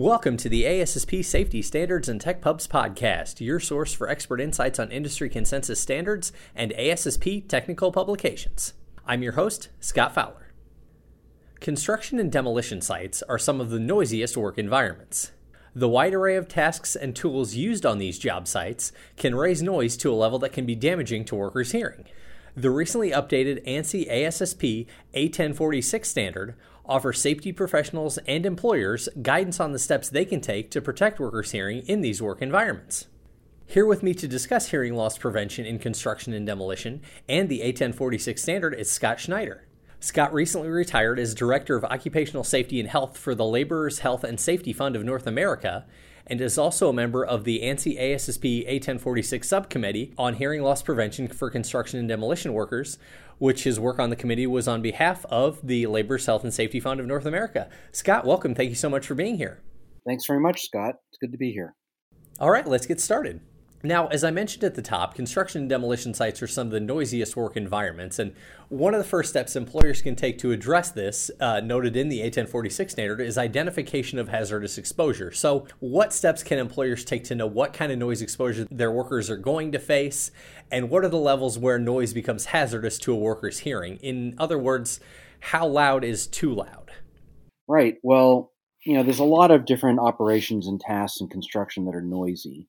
Welcome to the ASSP Safety Standards and Tech Pubs podcast, your source for expert insights on industry consensus standards and ASSP technical publications. I'm your host, Scott Fowler. Construction and demolition sites are some of the noisiest work environments. The wide array of tasks and tools used on these job sites can raise noise to a level that can be damaging to workers' hearing. The recently updated ANSI ASSP A1046 standard offers safety professionals and employers guidance on the steps they can take to protect workers' hearing in these work environments. Here with me to discuss hearing loss prevention in construction and demolition and the A1046 standard is Scott Schneider. Scott recently retired as Director of Occupational Safety and Health for the Laborers Health and Safety Fund of North America and is also a member of the ANSI ASSP A1046 subcommittee on hearing loss prevention for construction and demolition workers, which his work on the committee was on behalf of the Laborers Health and Safety Fund of North America. Scott, welcome. Thank you so much for being here. Thanks very much, Scott. It's good to be here. All right, let's get started. Now, as I mentioned at the top, construction and demolition sites are some of the noisiest work environments. And one of the first steps employers can take to address this, uh, noted in the A1046 standard, is identification of hazardous exposure. So, what steps can employers take to know what kind of noise exposure their workers are going to face? And what are the levels where noise becomes hazardous to a worker's hearing? In other words, how loud is too loud? Right. Well, you know, there's a lot of different operations and tasks in construction that are noisy.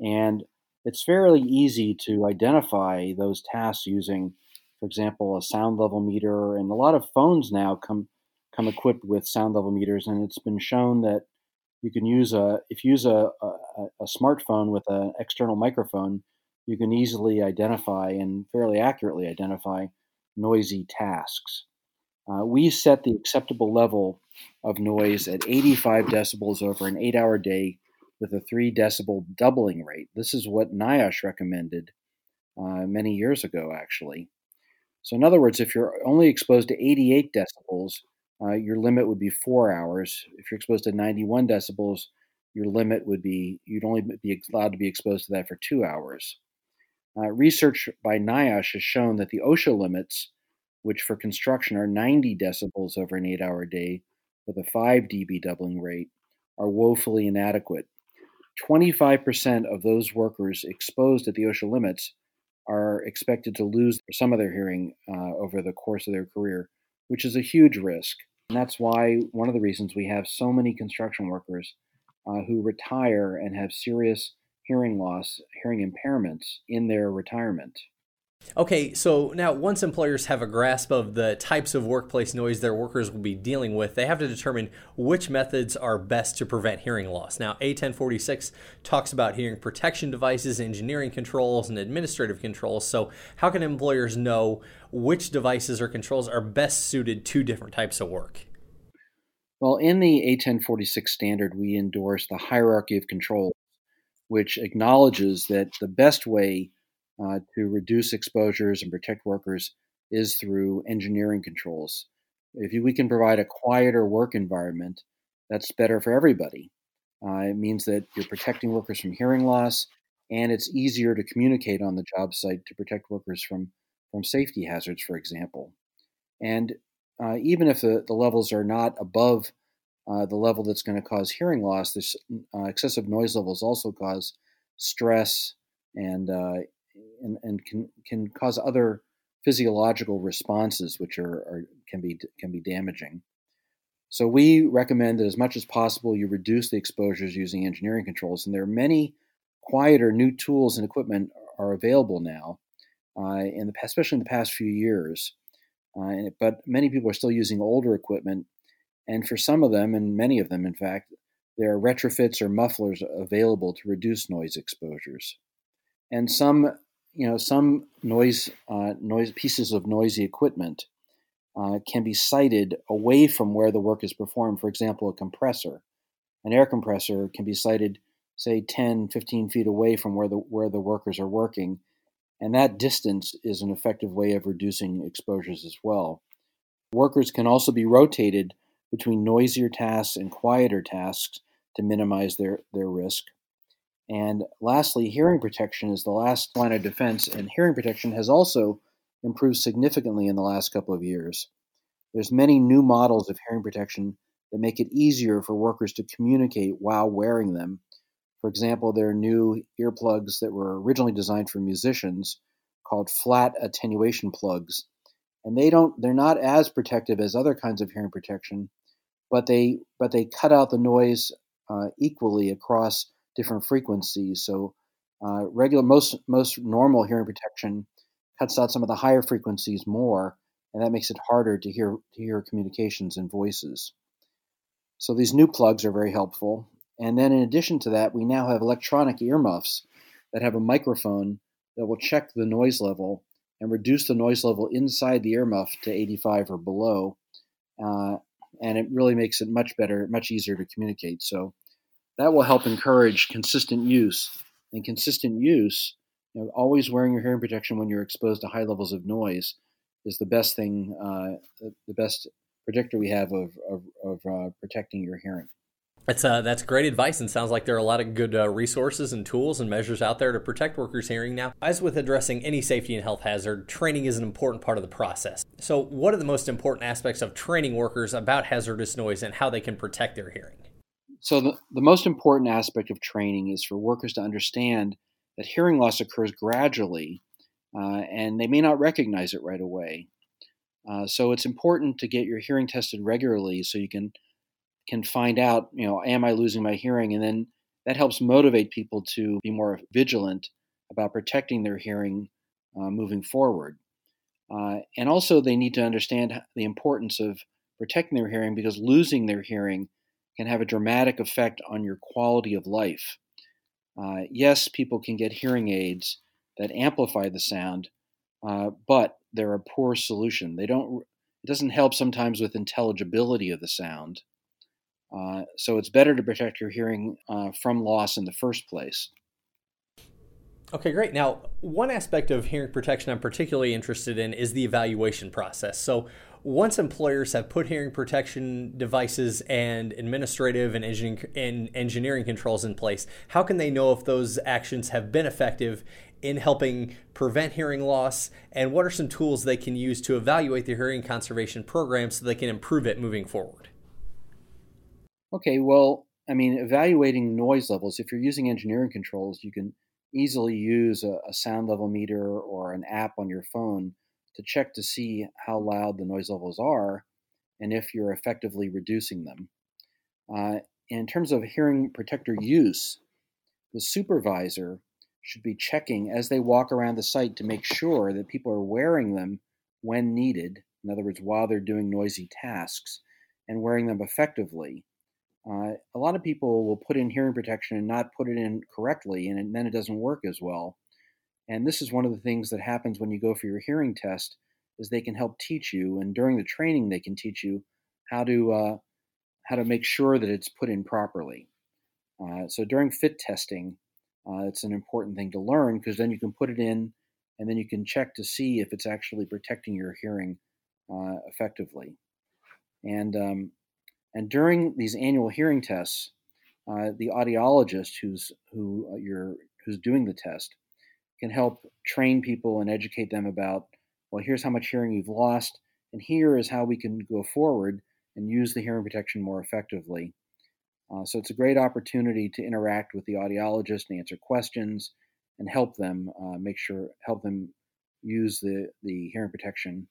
And it's fairly easy to identify those tasks using, for example, a sound level meter. And a lot of phones now come come equipped with sound level meters, and it's been shown that you can use a if you use a, a, a smartphone with an external microphone, you can easily identify and fairly accurately identify noisy tasks. Uh, we set the acceptable level of noise at 85 decibels over an eight hour day with a three decibel doubling rate. This is what NIOSH recommended uh, many years ago, actually. So, in other words, if you're only exposed to 88 decibels, uh, your limit would be four hours. If you're exposed to 91 decibels, your limit would be you'd only be allowed to be exposed to that for two hours. Uh, research by NIOSH has shown that the OSHA limits, which for construction are 90 decibels over an eight hour day with a 5 dB doubling rate, are woefully inadequate 25% of those workers exposed at the OSHA limits are expected to lose some of their hearing uh, over the course of their career, which is a huge risk. And that's why one of the reasons we have so many construction workers uh, who retire and have serious hearing loss, hearing impairments in their retirement. Okay, so now once employers have a grasp of the types of workplace noise their workers will be dealing with, they have to determine which methods are best to prevent hearing loss. Now, A1046 talks about hearing protection devices, engineering controls, and administrative controls. So, how can employers know which devices or controls are best suited to different types of work? Well, in the A1046 standard, we endorse the hierarchy of controls, which acknowledges that the best way uh, to reduce exposures and protect workers is through engineering controls. If we can provide a quieter work environment, that's better for everybody. Uh, it means that you're protecting workers from hearing loss, and it's easier to communicate on the job site to protect workers from, from safety hazards, for example. And uh, even if the, the levels are not above uh, the level that's going to cause hearing loss, this uh, excessive noise levels also cause stress and uh, and, and can can cause other physiological responses which are, are can be can be damaging. So we recommend that as much as possible you reduce the exposures using engineering controls, and there are many quieter new tools and equipment are available now, uh, in the especially in the past few years. Uh, but many people are still using older equipment, and for some of them, and many of them, in fact, there are retrofits or mufflers available to reduce noise exposures. And some you know, some noise, uh, noise pieces of noisy equipment uh, can be sited away from where the work is performed. For example, a compressor, an air compressor can be sited, say, 10, 15 feet away from where the where the workers are working, and that distance is an effective way of reducing exposures as well. Workers can also be rotated between noisier tasks and quieter tasks to minimize their, their risk. And lastly, hearing protection is the last line of defense, and hearing protection has also improved significantly in the last couple of years. There's many new models of hearing protection that make it easier for workers to communicate while wearing them. For example, there are new earplugs that were originally designed for musicians called flat attenuation plugs. And they don't they're not as protective as other kinds of hearing protection, but they but they cut out the noise uh, equally across different frequencies. So uh, regular most most normal hearing protection cuts out some of the higher frequencies more, and that makes it harder to hear to hear communications and voices. So these new plugs are very helpful. And then in addition to that, we now have electronic earmuffs that have a microphone that will check the noise level and reduce the noise level inside the earmuff to 85 or below. Uh, and it really makes it much better, much easier to communicate. So that will help encourage consistent use. And consistent use, you know, always wearing your hearing protection when you're exposed to high levels of noise is the best thing, uh, the best predictor we have of, of, of uh, protecting your hearing. That's uh, that's great advice, and sounds like there are a lot of good uh, resources and tools and measures out there to protect workers' hearing. Now, as with addressing any safety and health hazard, training is an important part of the process. So, what are the most important aspects of training workers about hazardous noise and how they can protect their hearing? So, the, the most important aspect of training is for workers to understand that hearing loss occurs gradually, uh, and they may not recognize it right away. Uh, so, it's important to get your hearing tested regularly so you can can find out, you know, am I losing my hearing? And then that helps motivate people to be more vigilant about protecting their hearing uh, moving forward. Uh, and also, they need to understand the importance of protecting their hearing because losing their hearing can have a dramatic effect on your quality of life. Uh, yes, people can get hearing aids that amplify the sound, uh, but they're a poor solution. They don't. It doesn't help sometimes with intelligibility of the sound. Uh, so it's better to protect your hearing uh, from loss in the first place. Okay, great. Now, one aspect of hearing protection I'm particularly interested in is the evaluation process. So, once employers have put hearing protection devices and administrative and engineering, controls in place, how can they know if those actions have been effective in helping prevent hearing loss? And what are some tools they can use to evaluate the hearing conservation program so they can improve it moving forward? Okay, well, I mean, evaluating noise levels, if you're using engineering controls, you can easily use a, a, sound level meter or an app on your phone to check to see how loud the noise levels are and if you're effectively reducing them. Uh, in terms of hearing protector use, the supervisor should be checking as they walk around the site to make sure that people are wearing them when needed, in other words, while they're doing noisy tasks, and wearing them effectively uh, a lot of people will put in hearing protection and not put it in correctly, and then it doesn't work as well. And this is one of the things that happens when you go for your hearing test, is they can help teach you, and during the training they can teach you how to uh, how to make sure that it's put in properly. Uh, so during fit testing, uh, it's an important thing to learn because then you can put it in, and then you can check to see if it's actually protecting your hearing uh, effectively. And um, and during these annual hearing tests, uh, the audiologist who's who uh, you're who's doing the test can help train people and educate them about well here's how much hearing you've lost and here is how we can go forward and use the hearing protection more effectively. Uh, so it's a great opportunity to interact with the audiologist and answer questions and help them uh, make sure help them use the, the hearing protection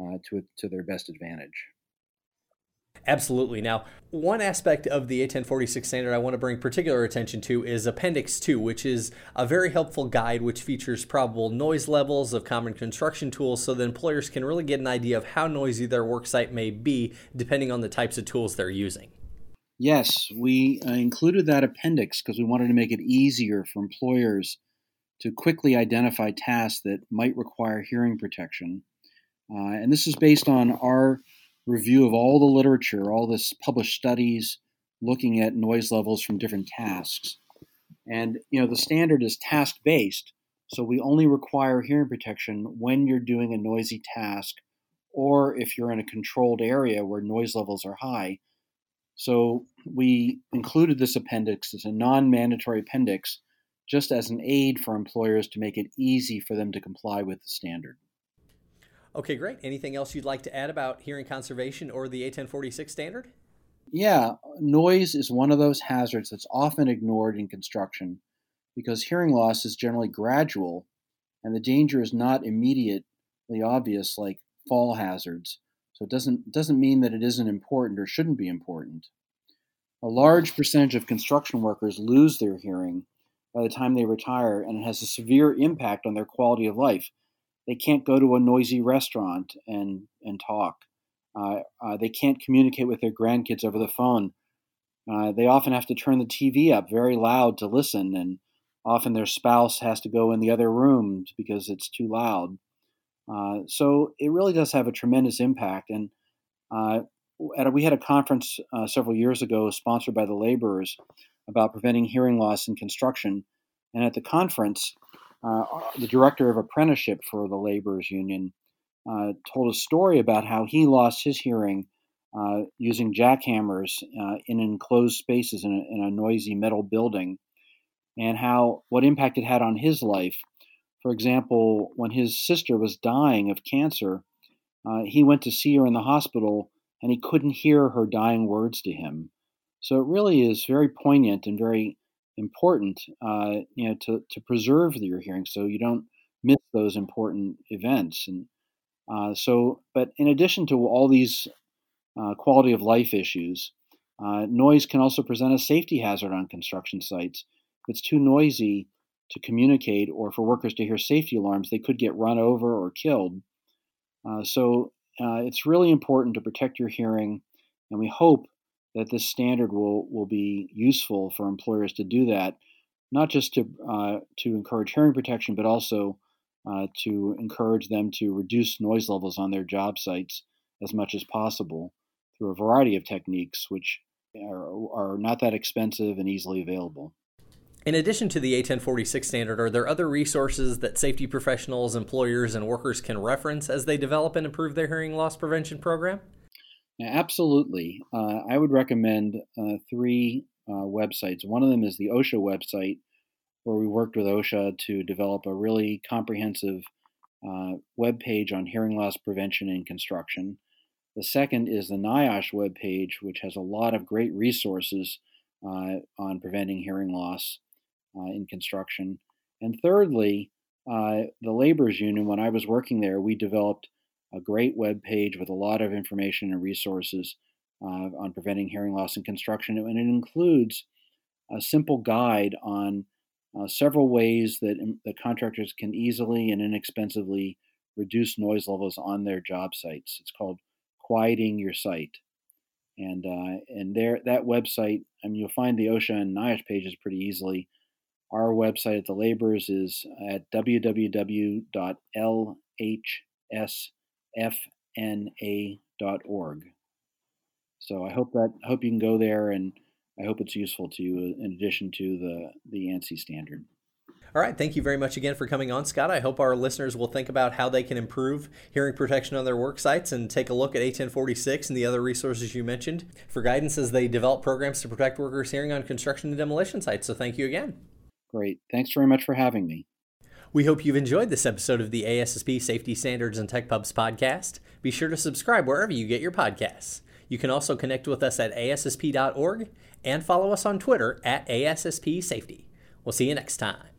uh, to, to their best advantage Absolutely. Now, one aspect of the A1046 standard I want to bring particular attention to is Appendix 2, which is a very helpful guide which features probable noise levels of common construction tools so that employers can really get an idea of how noisy their worksite may be depending on the types of tools they're using. Yes, we uh, included that appendix because we wanted to make it easier for employers to quickly identify tasks that might require hearing protection. Uh, and this is based on our review of all the literature, all this published studies looking at noise levels from different tasks. And you know, the standard is task based, so we only require hearing protection when you're doing a noisy task or if you're in a controlled area where noise levels are high. So we included this appendix as a non-mandatory appendix just as an aid for employers to make it easy for them to comply with the standard. Okay, great. Anything else you'd like to add about hearing conservation or the A1046 standard? Yeah, noise is one of those hazards that's often ignored in construction because hearing loss is generally gradual and the danger is not immediately obvious like fall hazards. So it doesn't doesn't mean that it isn't important or shouldn't be important. A large percentage of construction workers lose their hearing by the time they retire, and it has a severe impact on their quality of life. They can't go to a noisy restaurant and, and talk. Uh, uh, they can't communicate with their grandkids over the phone. Uh, they often have to turn the TV up very loud to listen, and often their spouse has to go in the other room because it's too loud. Uh, so it really does have a tremendous impact. And uh, a, we had a conference uh, several years ago sponsored by the laborers about preventing hearing loss in construction. And at the conference, uh, the director of apprenticeship for the laborers union uh, told a story about how he lost his hearing uh, using jackhammers uh, in enclosed spaces in a, in a, noisy metal building, and how what impact it had on his life. For example, when his sister was dying of cancer, uh, he went to see her in the hospital and he couldn't hear her dying words to him. So it really is very poignant and very important, uh, you know, to, to preserve your hearing so you don't miss those important events. And uh, so, but in addition to all these uh, quality of life issues, uh, noise can also present a safety hazard on construction sites. If it's too noisy to communicate or for workers to hear safety alarms, they could get run over or killed. Uh, so uh, it's really important to protect your hearing, and we hope that this standard will, will be useful for employers to do that, not just to, uh, to encourage hearing protection, but also uh, to encourage them to reduce noise levels on their job sites as much as possible through a variety of techniques, which are, are not that expensive and easily available. In addition to the A1046 standard, are there other resources that safety professionals, employers, and workers can reference as they develop and improve their hearing loss prevention program? Absolutely. Uh, I would recommend uh, three uh, websites. One of them is the OSHA website, where we worked with OSHA to develop a really comprehensive uh, web page on hearing loss prevention in construction. The second is the NIOSH web page, which has a lot of great resources uh, on preventing hearing loss uh, in construction. And thirdly, the Laborers Union, when I was working there, we developed a great web page with a lot of information and resources uh, on preventing hearing loss in construction. And it includes a simple guide on uh, several ways that the contractors can easily and inexpensively reduce noise levels on their job sites. It's called Quieting Your Site. And uh, and there that website, I mean, you'll find the OSHA and NIOSH pages pretty easily. Our website at the Laborers is at www.lhs fna.org. So I hope that I hope you can go there, and I hope it's useful to you uh, in addition to the the ANSI standard. All right. Thank you very much again for coming on, Scott. I hope our listeners will think about how they can improve hearing protection on their work sites and take a look at A1046 and the other resources you mentioned for guidance as they develop programs to protect workers' hearing on construction and demolition sites. So thank you again. Great. Thanks very much for having me. We hope you've enjoyed this episode of the ASSP Safety Standards and Tech Pubs podcast. Be sure to subscribe wherever you get your podcasts. You can also connect with us at ASSP.org and follow us on Twitter at ASSP Safety. We'll see you next time.